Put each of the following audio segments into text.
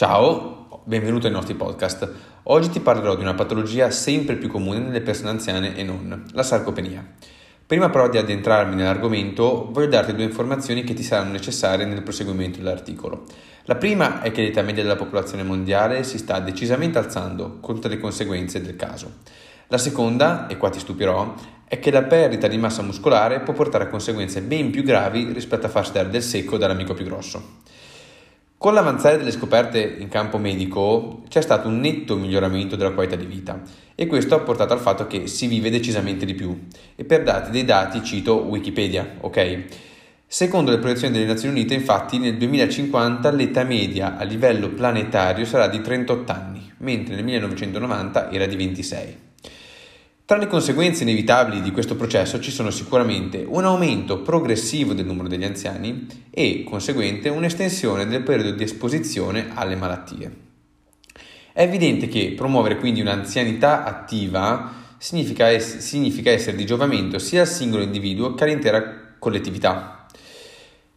Ciao, benvenuto ai nostri podcast. Oggi ti parlerò di una patologia sempre più comune nelle persone anziane e non, la sarcopenia. Prima però di addentrarmi nell'argomento, voglio darti due informazioni che ti saranno necessarie nel proseguimento dell'articolo. La prima è che l'età media della popolazione mondiale si sta decisamente alzando, con tutte le conseguenze del caso. La seconda, e qua ti stupirò, è che la perdita di massa muscolare può portare a conseguenze ben più gravi rispetto a farsi dare del secco dall'amico più grosso. Con l'avanzare delle scoperte in campo medico c'è stato un netto miglioramento della qualità di vita e questo ha portato al fatto che si vive decisamente di più. E per dati dei dati cito Wikipedia, ok? Secondo le proiezioni delle Nazioni Unite, infatti, nel 2050 l'età media a livello planetario sarà di 38 anni, mentre nel 1990 era di 26. Tra le conseguenze inevitabili di questo processo ci sono sicuramente un aumento progressivo del numero degli anziani e, conseguente, un'estensione del periodo di esposizione alle malattie. È evidente che promuovere quindi un'anzianità attiva significa, es- significa essere di giovamento sia al singolo individuo che all'intera collettività.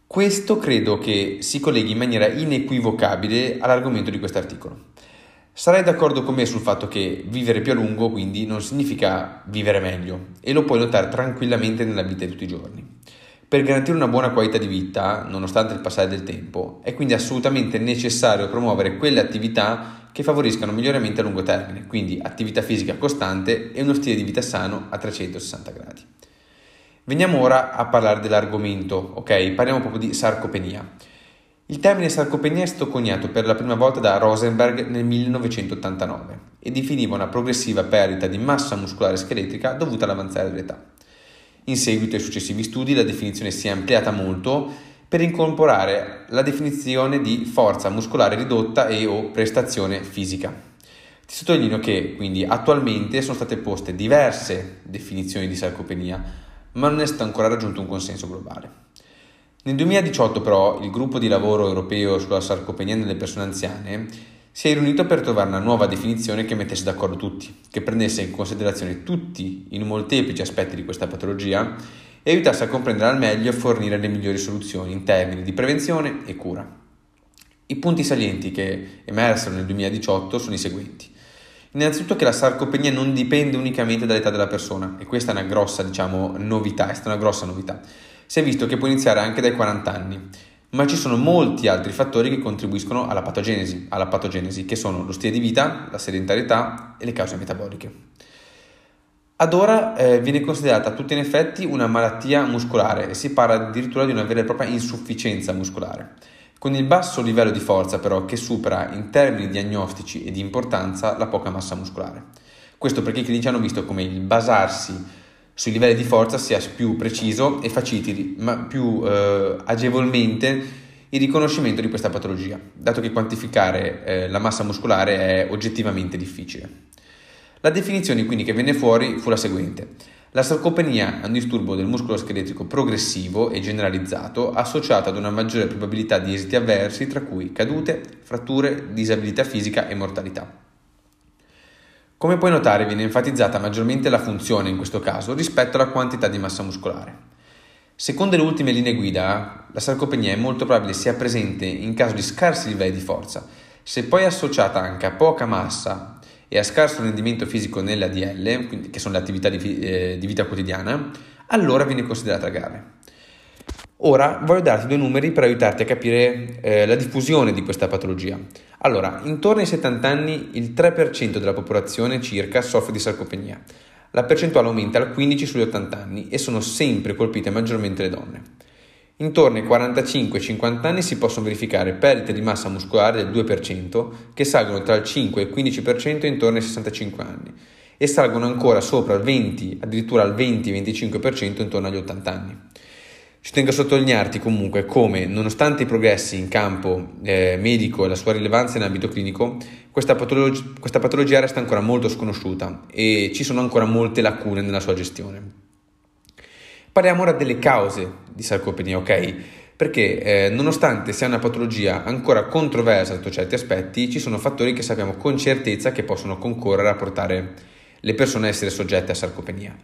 Questo credo che si colleghi in maniera inequivocabile all'argomento di questo articolo. Sarai d'accordo con me sul fatto che vivere più a lungo quindi non significa vivere meglio e lo puoi notare tranquillamente nella vita di tutti i giorni. Per garantire una buona qualità di vita, nonostante il passare del tempo, è quindi assolutamente necessario promuovere quelle attività che favoriscano miglioramenti a lungo termine, quindi attività fisica costante e uno stile di vita sano a 360 gradi. Veniamo ora a parlare dell'argomento, ok? Parliamo proprio di sarcopenia. Il termine sarcopenia è stato coniato per la prima volta da Rosenberg nel 1989 e definiva una progressiva perdita di massa muscolare scheletrica dovuta all'avanzare dell'età. In seguito ai successivi studi la definizione si è ampliata molto per incorporare la definizione di forza muscolare ridotta e o prestazione fisica. Ti sottolineo che quindi attualmente sono state poste diverse definizioni di sarcopenia, ma non è stato ancora raggiunto un consenso globale. Nel 2018 però il gruppo di lavoro europeo sulla sarcopenia nelle persone anziane si è riunito per trovare una nuova definizione che mettesse d'accordo tutti, che prendesse in considerazione tutti i molteplici aspetti di questa patologia e aiutasse a comprendere al meglio e fornire le migliori soluzioni in termini di prevenzione e cura. I punti salienti che emersero nel 2018 sono i seguenti. Innanzitutto che la sarcopenia non dipende unicamente dall'età della persona e questa è una grossa, diciamo, novità, è stata una grossa novità si è visto che può iniziare anche dai 40 anni, ma ci sono molti altri fattori che contribuiscono alla patogenesi, alla patogenesi che sono lo stile di vita, la sedentarietà e le cause metaboliche. Ad ora eh, viene considerata a tutti in effetti una malattia muscolare e si parla addirittura di una vera e propria insufficienza muscolare, con il basso livello di forza però che supera in termini diagnostici e di importanza la poca massa muscolare. Questo perché i clinici hanno visto come il basarsi sui livelli di forza sia più preciso e faciliti ma più eh, agevolmente il riconoscimento di questa patologia, dato che quantificare eh, la massa muscolare è oggettivamente difficile. La definizione quindi che venne fuori fu la seguente. La sarcopenia è un disturbo del muscolo scheletrico progressivo e generalizzato associato ad una maggiore probabilità di esiti avversi tra cui cadute, fratture, disabilità fisica e mortalità. Come puoi notare viene enfatizzata maggiormente la funzione in questo caso rispetto alla quantità di massa muscolare. Secondo le ultime linee guida, la sarcopenia è molto probabile sia presente in caso di scarsi livelli di forza. Se poi associata anche a poca massa e a scarso rendimento fisico nell'ADL, quindi che sono le attività di, eh, di vita quotidiana, allora viene considerata grave. Ora voglio darti due numeri per aiutarti a capire eh, la diffusione di questa patologia. Allora, intorno ai 70 anni il 3% della popolazione circa soffre di sarcopenia. La percentuale aumenta al 15 sugli 80 anni e sono sempre colpite maggiormente le donne. Intorno ai 45-50 anni si possono verificare perdite di massa muscolare del 2%, che salgono tra il 5 e il 15% intorno ai 65 anni e salgono ancora sopra il 20, addirittura al 20-25% intorno agli 80 anni. Ci tengo a sottolinearti comunque come, nonostante i progressi in campo eh, medico e la sua rilevanza in ambito clinico, questa, patolog- questa patologia resta ancora molto sconosciuta e ci sono ancora molte lacune nella sua gestione. Parliamo ora delle cause di sarcopenia, ok? Perché eh, nonostante sia una patologia ancora controversa sotto certi aspetti, ci sono fattori che sappiamo con certezza che possono concorrere a portare le persone a essere soggette a sarcopenia.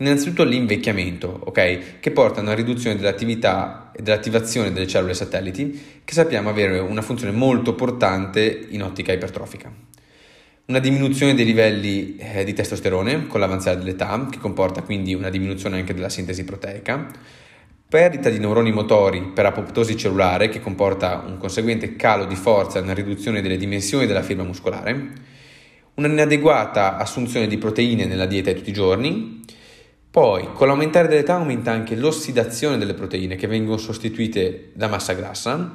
Innanzitutto l'invecchiamento, ok? Che porta a una riduzione dell'attività e dell'attivazione delle cellule satelliti, che sappiamo avere una funzione molto portante in ottica ipertrofica. Una diminuzione dei livelli eh, di testosterone con l'avanzare dell'età, che comporta quindi una diminuzione anche della sintesi proteica. Perdita di neuroni motori per apoptosi cellulare, che comporta un conseguente calo di forza e una riduzione delle dimensioni della fibra muscolare. Una inadeguata assunzione di proteine nella dieta di tutti i giorni poi, con l'aumentare dell'età aumenta anche l'ossidazione delle proteine che vengono sostituite da massa grassa,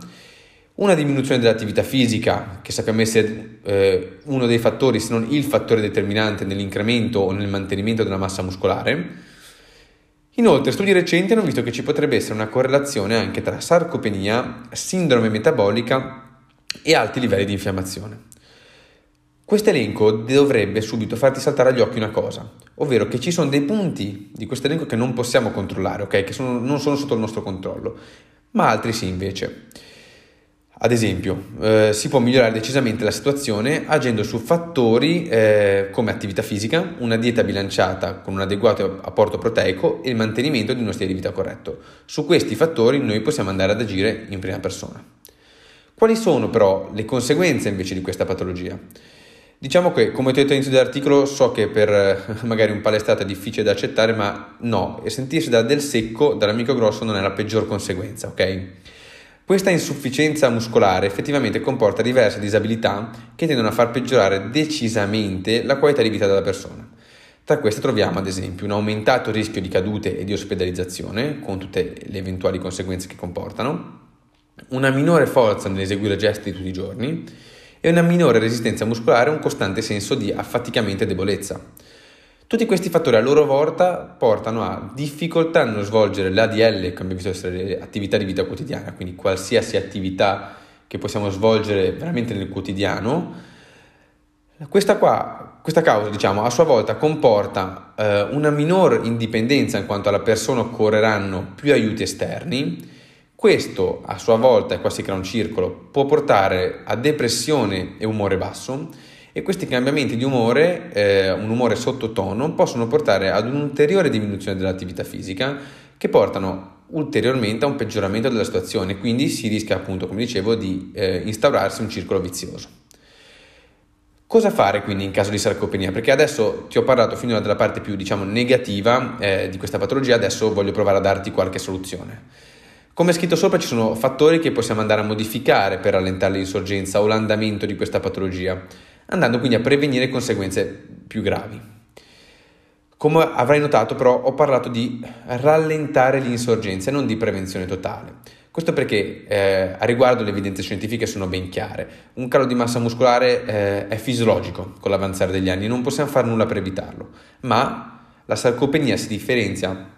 una diminuzione dell'attività fisica, che sappiamo essere eh, uno dei fattori, se non il fattore determinante nell'incremento o nel mantenimento della massa muscolare. Inoltre, studi recenti hanno visto che ci potrebbe essere una correlazione anche tra sarcopenia, sindrome metabolica e alti livelli di infiammazione. Questo elenco dovrebbe subito farti saltare agli occhi una cosa, ovvero che ci sono dei punti di questo elenco che non possiamo controllare, ok? Che sono, non sono sotto il nostro controllo, ma altri sì invece. Ad esempio, eh, si può migliorare decisamente la situazione agendo su fattori eh, come attività fisica, una dieta bilanciata con un adeguato apporto proteico e il mantenimento di uno stile di vita corretto. Su questi fattori noi possiamo andare ad agire in prima persona. Quali sono però le conseguenze invece di questa patologia? Diciamo che, come ho detto all'inizio dell'articolo, so che per eh, magari un palestrato è difficile da accettare, ma no, e sentirsi da del secco, dall'amico grosso, non è la peggior conseguenza, ok? Questa insufficienza muscolare effettivamente comporta diverse disabilità che tendono a far peggiorare decisamente la qualità di vita della persona. Tra queste troviamo ad esempio un aumentato rischio di cadute e di ospedalizzazione, con tutte le eventuali conseguenze che comportano, una minore forza nell'eseguire gesti di tutti i giorni, e una minore resistenza muscolare e un costante senso di affaticamento e debolezza. Tutti questi fattori a loro volta portano a difficoltà nello svolgere l'ADL, che abbiamo visto essere attività di vita quotidiana, quindi qualsiasi attività che possiamo svolgere veramente nel quotidiano. Questa, qua, questa causa, diciamo, a sua volta comporta eh, una minor indipendenza in quanto alla persona occorreranno più aiuti esterni, questo a sua volta, e qua si crea un circolo, può portare a depressione e umore basso e questi cambiamenti di umore, eh, un umore sottotono, possono portare ad un'ulteriore diminuzione dell'attività fisica che portano ulteriormente a un peggioramento della situazione, quindi si rischia appunto, come dicevo, di eh, instaurarsi un circolo vizioso. Cosa fare quindi in caso di sarcopenia? Perché adesso ti ho parlato finora della parte più diciamo negativa eh, di questa patologia, adesso voglio provare a darti qualche soluzione. Come scritto sopra ci sono fattori che possiamo andare a modificare per rallentare l'insorgenza o l'andamento di questa patologia, andando quindi a prevenire conseguenze più gravi. Come avrai notato però ho parlato di rallentare l'insorgenza e non di prevenzione totale. Questo perché eh, a riguardo le evidenze scientifiche sono ben chiare. Un calo di massa muscolare eh, è fisiologico con l'avanzare degli anni, non possiamo fare nulla per evitarlo, ma la sarcopenia si differenzia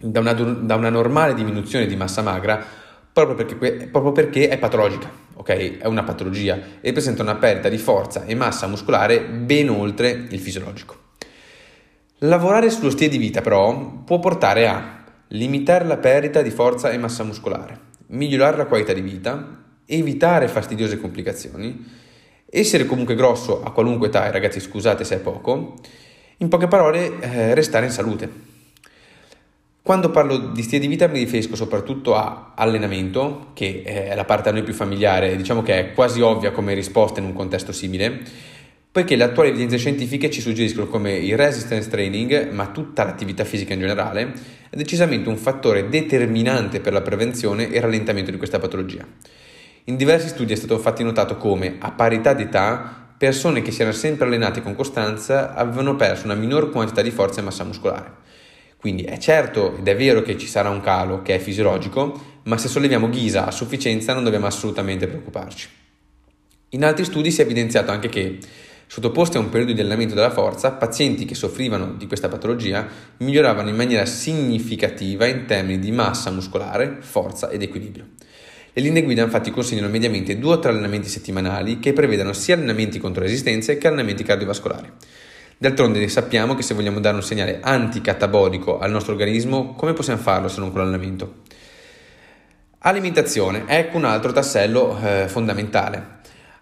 da una, da una normale diminuzione di massa magra proprio perché, proprio perché, è patologica, ok? È una patologia e presenta una perdita di forza e massa muscolare ben oltre il fisiologico. Lavorare sullo stile di vita però può portare a limitare la perdita di forza e massa muscolare, migliorare la qualità di vita, evitare fastidiose complicazioni, essere comunque grosso a qualunque età, e ragazzi scusate se è poco, in poche parole eh, restare in salute. Quando parlo di stile di vita mi riferisco soprattutto a allenamento, che è la parte a noi più familiare, diciamo che è quasi ovvia come risposta in un contesto simile, poiché le attuali evidenze scientifiche ci suggeriscono come il resistance training, ma tutta l'attività fisica in generale, è decisamente un fattore determinante per la prevenzione e rallentamento di questa patologia. In diversi studi è stato infatti notato come, a parità d'età, persone che si erano sempre allenate con costanza avevano perso una minor quantità di forza e massa muscolare. Quindi è certo ed è vero che ci sarà un calo che è fisiologico, ma se solleviamo ghisa a sufficienza non dobbiamo assolutamente preoccuparci. In altri studi si è evidenziato anche che, sottoposti a un periodo di allenamento della forza, pazienti che soffrivano di questa patologia miglioravano in maniera significativa in termini di massa muscolare, forza ed equilibrio. Le linee guida infatti consigliano mediamente due o tre allenamenti settimanali che prevedano sia allenamenti contro resistenze che allenamenti cardiovascolari. D'altronde sappiamo che se vogliamo dare un segnale anticatabolico al nostro organismo, come possiamo farlo se non con l'allenamento? Alimentazione, ecco un altro tassello eh, fondamentale.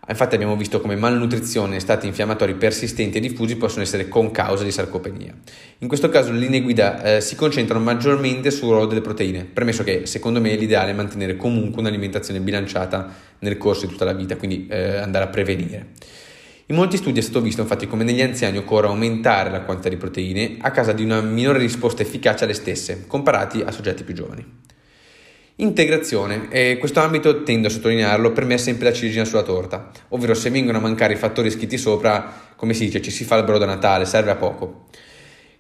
Infatti abbiamo visto come malnutrizione e stati infiammatori persistenti e diffusi possono essere con causa di sarcopenia. In questo caso le linee guida eh, si concentrano maggiormente sul ruolo delle proteine, premesso che secondo me l'ideale è mantenere comunque un'alimentazione bilanciata nel corso di tutta la vita, quindi eh, andare a prevenire. In molti studi è stato visto infatti come negli anziani occorre aumentare la quantità di proteine a causa di una minore risposta efficace alle stesse, comparati a soggetti più giovani. Integrazione, e questo ambito tendo a sottolinearlo, per me è sempre la ciliegina sulla torta, ovvero se vengono a mancare i fattori scritti sopra, come si dice, ci si fa il brodo a Natale, serve a poco.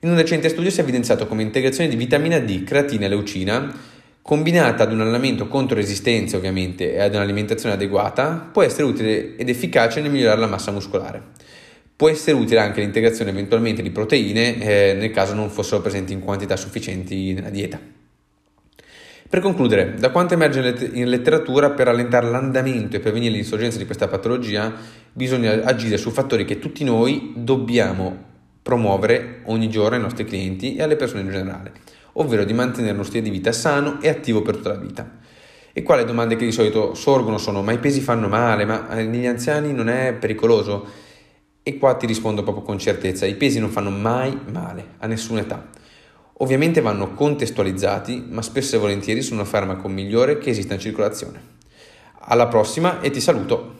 In un recente studio si è evidenziato come integrazione di vitamina D, creatina e leucina, combinata ad un allenamento contro resistenze ovviamente e ad un'alimentazione adeguata, può essere utile ed efficace nel migliorare la massa muscolare. Può essere utile anche l'integrazione eventualmente di proteine eh, nel caso non fossero presenti in quantità sufficienti nella dieta. Per concludere, da quanto emerge in letteratura, per allentare l'andamento e prevenire l'insorgenza di questa patologia, bisogna agire su fattori che tutti noi dobbiamo promuovere ogni giorno ai nostri clienti e alle persone in generale, ovvero di mantenere uno stile di vita sano e attivo per tutta la vita. E quali domande che di solito sorgono sono: ma i pesi fanno male? Ma eh, negli anziani non è pericoloso? E qua ti rispondo proprio con certezza: i pesi non fanno mai male, a nessuna età. Ovviamente vanno contestualizzati, ma spesso e volentieri sono il farmaco migliore che esista in circolazione. Alla prossima e ti saluto!